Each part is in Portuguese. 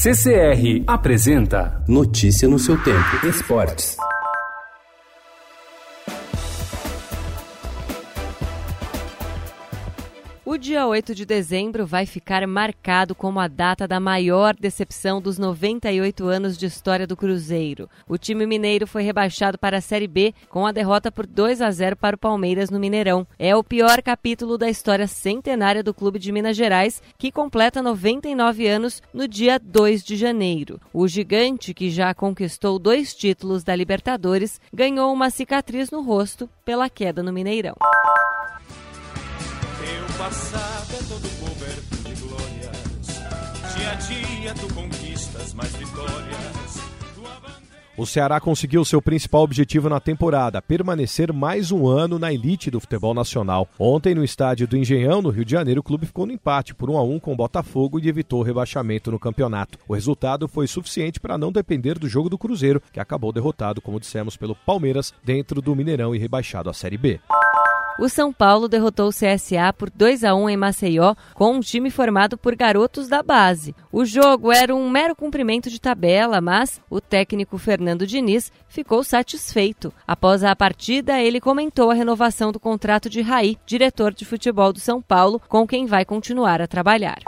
CCR apresenta Notícia no seu tempo. Esportes. O dia 8 de dezembro vai ficar marcado como a data da maior decepção dos 98 anos de história do Cruzeiro. O time mineiro foi rebaixado para a Série B com a derrota por 2 a 0 para o Palmeiras no Mineirão. É o pior capítulo da história centenária do clube de Minas Gerais, que completa 99 anos no dia 2 de janeiro. O gigante, que já conquistou dois títulos da Libertadores, ganhou uma cicatriz no rosto pela queda no Mineirão passado é todo coberto de glórias. Dia a dia tu conquistas mais vitórias. O Ceará conseguiu seu principal objetivo na temporada, permanecer mais um ano na elite do futebol nacional. Ontem, no estádio do Engenhão, no Rio de Janeiro, o clube ficou no empate por 1 a 1 com o Botafogo e evitou o rebaixamento no campeonato. O resultado foi suficiente para não depender do jogo do Cruzeiro, que acabou derrotado, como dissemos, pelo Palmeiras dentro do Mineirão e rebaixado à Série B o São Paulo derrotou o CSA por 2 a 1 em Maceió, com um time formado por garotos da base. O jogo era um mero cumprimento de tabela, mas o técnico Fernando Diniz ficou satisfeito. Após a partida, ele comentou a renovação do contrato de Raí, diretor de futebol do São Paulo, com quem vai continuar a trabalhar.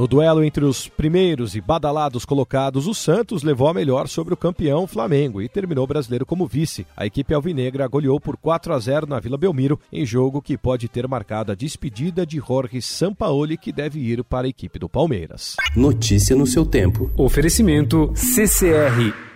No duelo entre os primeiros e badalados colocados, o Santos levou a melhor sobre o campeão Flamengo e terminou brasileiro como vice. A equipe alvinegra goleou por 4 a 0 na Vila Belmiro, em jogo que pode ter marcado a despedida de Jorge Sampaoli, que deve ir para a equipe do Palmeiras. Notícia no seu tempo. Oferecimento CCR